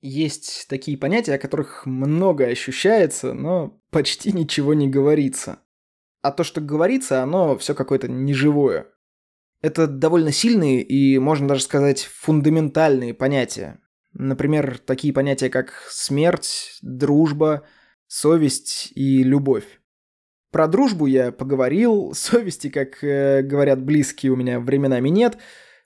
Есть такие понятия, о которых много ощущается, но почти ничего не говорится. А то, что говорится, оно все какое-то неживое. Это довольно сильные и, можно даже сказать, фундаментальные понятия. Например, такие понятия, как смерть, дружба, совесть и любовь. Про дружбу я поговорил, совести, как э, говорят близкие, у меня временами нет.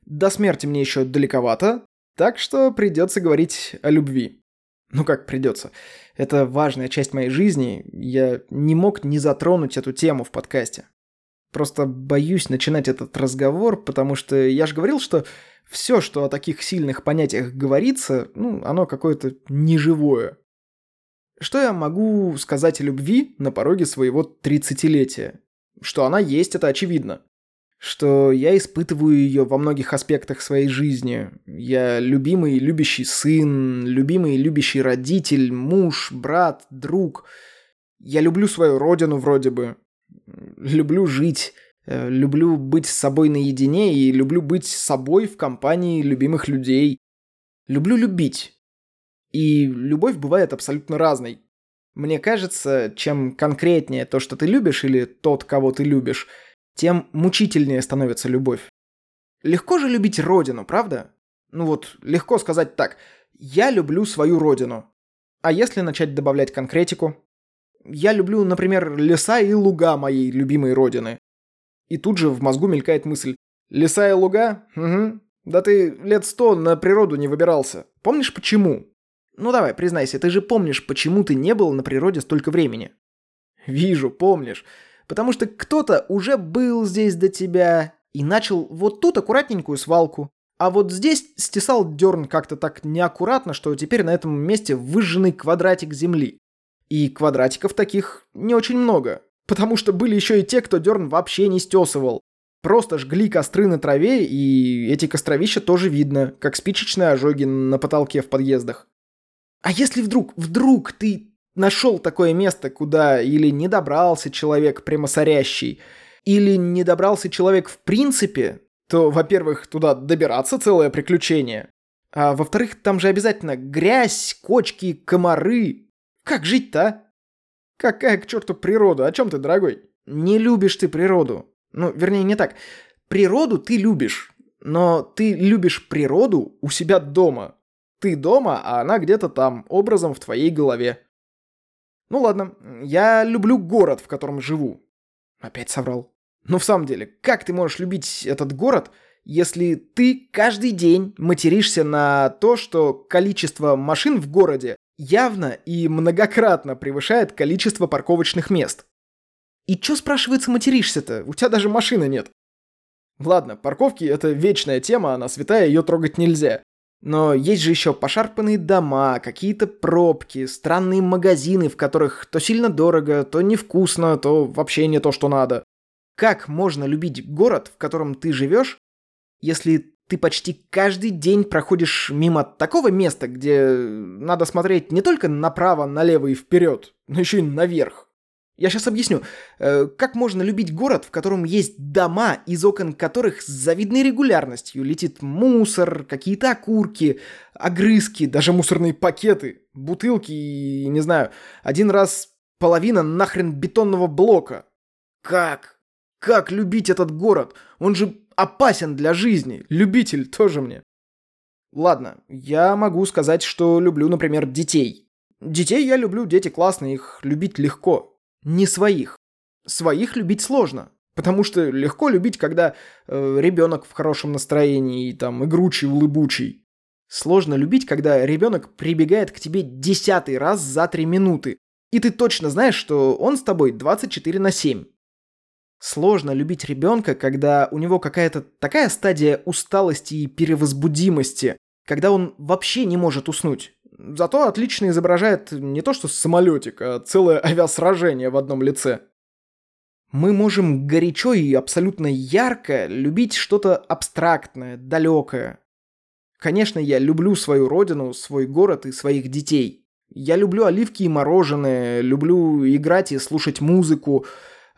До смерти мне еще далековато, так что придется говорить о любви. Ну как придется? Это важная часть моей жизни. Я не мог не затронуть эту тему в подкасте. Просто боюсь начинать этот разговор, потому что я же говорил, что все, что о таких сильных понятиях говорится, ну, оно какое-то неживое. Что я могу сказать о любви на пороге своего тридцатилетия? Что она есть, это очевидно что я испытываю ее во многих аспектах своей жизни. Я любимый любящий сын, любимый любящий родитель, муж, брат, друг. Я люблю свою родину вроде бы. Люблю жить. Э, люблю быть с собой наедине и люблю быть собой в компании любимых людей. Люблю любить. И любовь бывает абсолютно разной. Мне кажется, чем конкретнее то, что ты любишь, или тот, кого ты любишь – тем мучительнее становится любовь. Легко же любить родину, правда? Ну вот, легко сказать так. Я люблю свою родину. А если начать добавлять конкретику? Я люблю, например, леса и луга моей любимой родины. И тут же в мозгу мелькает мысль. Леса и луга? Угу. Да ты лет сто на природу не выбирался. Помнишь почему? Ну давай, признайся, ты же помнишь, почему ты не был на природе столько времени? Вижу, помнишь потому что кто-то уже был здесь до тебя и начал вот тут аккуратненькую свалку. А вот здесь стесал дерн как-то так неаккуратно, что теперь на этом месте выжженный квадратик земли. И квадратиков таких не очень много, потому что были еще и те, кто дерн вообще не стесывал. Просто жгли костры на траве, и эти костровища тоже видно, как спичечные ожоги на потолке в подъездах. А если вдруг, вдруг ты нашел такое место, куда или не добрался человек прямосорящий, или не добрался человек в принципе, то, во-первых, туда добираться целое приключение. А во-вторых, там же обязательно грязь, кочки, комары. Как жить-то, а? Какая к черту природа? О чем ты, дорогой? Не любишь ты природу. Ну, вернее, не так. Природу ты любишь, но ты любишь природу у себя дома. Ты дома, а она где-то там, образом в твоей голове. Ну ладно, я люблю город, в котором живу. Опять соврал. Но в самом деле, как ты можешь любить этот город, если ты каждый день материшься на то, что количество машин в городе явно и многократно превышает количество парковочных мест? И чё, спрашивается, материшься-то? У тебя даже машины нет. Ладно, парковки — это вечная тема, она святая, ее трогать нельзя. Но есть же еще пошарпанные дома, какие-то пробки, странные магазины, в которых то сильно дорого, то невкусно, то вообще не то, что надо. Как можно любить город, в котором ты живешь, если ты почти каждый день проходишь мимо такого места, где надо смотреть не только направо, налево и вперед, но еще и наверх? Я сейчас объясню, э, как можно любить город, в котором есть дома, из окон которых с завидной регулярностью летит мусор, какие-то окурки, огрызки, даже мусорные пакеты, бутылки и, не знаю, один раз половина нахрен бетонного блока. Как? Как любить этот город? Он же опасен для жизни. Любитель тоже мне. Ладно, я могу сказать, что люблю, например, детей. Детей я люблю, дети классные, их любить легко не своих. Своих любить сложно. Потому что легко любить, когда э, ребенок в хорошем настроении и там игручий, улыбучий. Сложно любить, когда ребенок прибегает к тебе десятый раз за три минуты. И ты точно знаешь, что он с тобой 24 на 7. Сложно любить ребенка, когда у него какая-то такая стадия усталости и перевозбудимости, когда он вообще не может уснуть. Зато отлично изображает не то что самолетик, а целое авиасражение в одном лице. Мы можем горячо и абсолютно ярко любить что-то абстрактное, далекое. Конечно, я люблю свою родину, свой город и своих детей. Я люблю оливки и мороженое, люблю играть и слушать музыку,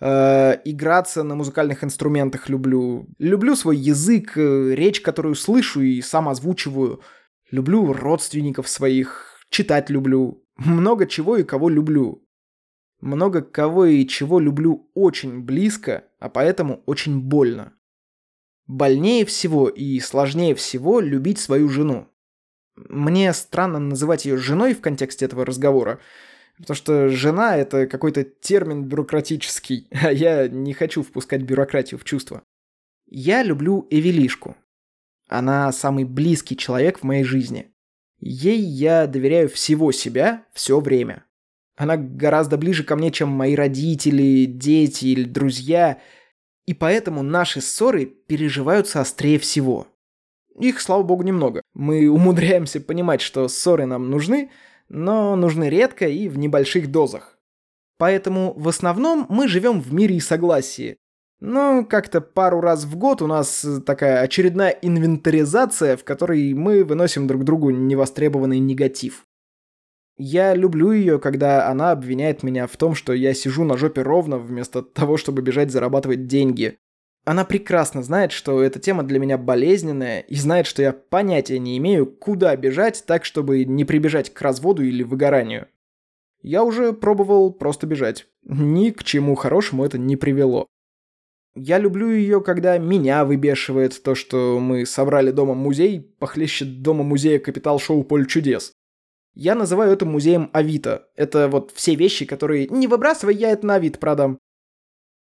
э, играться на музыкальных инструментах люблю. Люблю свой язык, э, речь, которую слышу и сам озвучиваю – Люблю родственников своих, читать люблю, много чего и кого люблю. Много кого и чего люблю очень близко, а поэтому очень больно. Больнее всего и сложнее всего любить свою жену. Мне странно называть ее женой в контексте этого разговора, потому что жена — это какой-то термин бюрократический, а я не хочу впускать бюрократию в чувство. Я люблю Эвелишку. Она самый близкий человек в моей жизни. Ей я доверяю всего себя все время. Она гораздо ближе ко мне, чем мои родители, дети или друзья, и поэтому наши ссоры переживаются острее всего. Их, слава богу, немного. Мы умудряемся понимать, что ссоры нам нужны, но нужны редко и в небольших дозах. Поэтому в основном мы живем в мире и согласии. Но как-то пару раз в год у нас такая очередная инвентаризация, в которой мы выносим друг другу невостребованный негатив. Я люблю ее, когда она обвиняет меня в том, что я сижу на жопе ровно, вместо того, чтобы бежать зарабатывать деньги. Она прекрасно знает, что эта тема для меня болезненная, и знает, что я понятия не имею, куда бежать так, чтобы не прибежать к разводу или выгоранию. Я уже пробовал просто бежать. Ни к чему хорошему это не привело. Я люблю ее, когда меня выбешивает то, что мы собрали дома музей, похлеще дома музея Капитал Шоу Поль Чудес. Я называю это музеем Авито. Это вот все вещи, которые не выбрасывай, я это на Авито продам.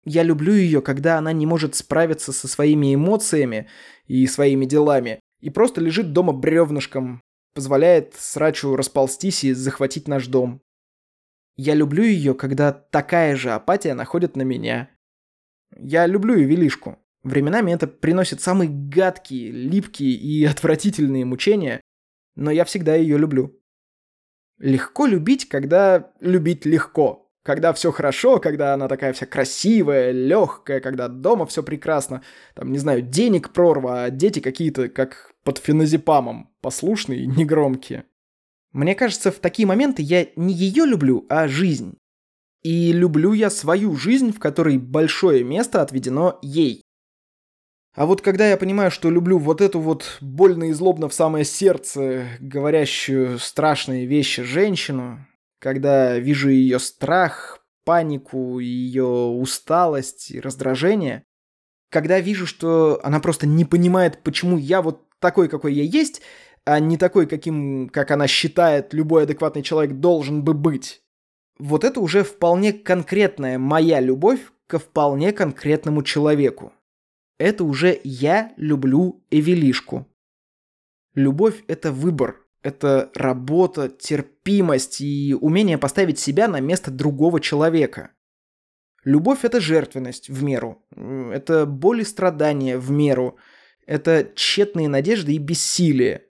Я люблю ее, когда она не может справиться со своими эмоциями и своими делами, и просто лежит дома бревнышком, позволяет срачу расползтись и захватить наш дом. Я люблю ее, когда такая же апатия находит на меня. Я люблю Эвелишку. Временами это приносит самые гадкие, липкие и отвратительные мучения, но я всегда ее люблю. Легко любить, когда любить легко. Когда все хорошо, когда она такая вся красивая, легкая, когда дома все прекрасно. Там, не знаю, денег прорва, а дети какие-то как под феназепамом, послушные негромкие. Мне кажется, в такие моменты я не ее люблю, а жизнь. И люблю я свою жизнь, в которой большое место отведено ей. А вот когда я понимаю, что люблю вот эту вот больно и злобно в самое сердце говорящую страшные вещи женщину, когда вижу ее страх, панику, ее усталость и раздражение, когда вижу, что она просто не понимает, почему я вот такой, какой я есть, а не такой, каким, как она считает, любой адекватный человек должен бы быть. Вот это уже вполне конкретная моя любовь ко вполне конкретному человеку это уже я люблю Эвелишку. Любовь – это выбор, это работа, терпимость и умение поставить себя на место другого человека. Любовь – это жертвенность в меру, это боль и страдания в меру, это тщетные надежды и бессилие.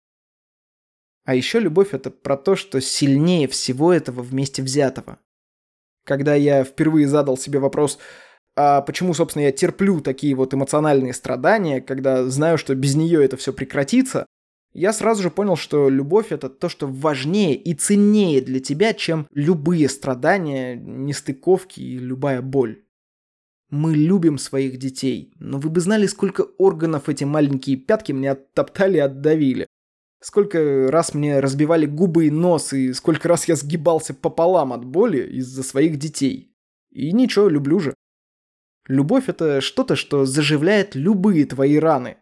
А еще любовь – это про то, что сильнее всего этого вместе взятого. Когда я впервые задал себе вопрос – а почему, собственно, я терплю такие вот эмоциональные страдания, когда знаю, что без нее это все прекратится, я сразу же понял, что любовь это то, что важнее и ценнее для тебя, чем любые страдания, нестыковки и любая боль. Мы любим своих детей, но вы бы знали, сколько органов эти маленькие пятки мне оттоптали и отдавили. Сколько раз мне разбивали губы и нос, и сколько раз я сгибался пополам от боли из-за своих детей. И ничего, люблю же. Любовь — это что-то, что заживляет любые твои раны.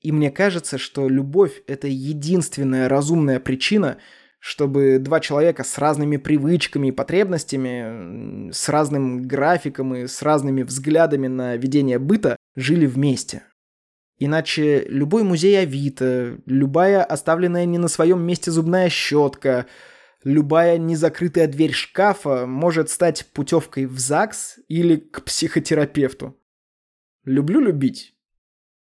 И мне кажется, что любовь — это единственная разумная причина, чтобы два человека с разными привычками и потребностями, с разным графиком и с разными взглядами на ведение быта жили вместе. Иначе любой музей Авито, любая оставленная не на своем месте зубная щетка — Любая незакрытая дверь шкафа может стать путевкой в ЗАГС или к психотерапевту. Люблю любить.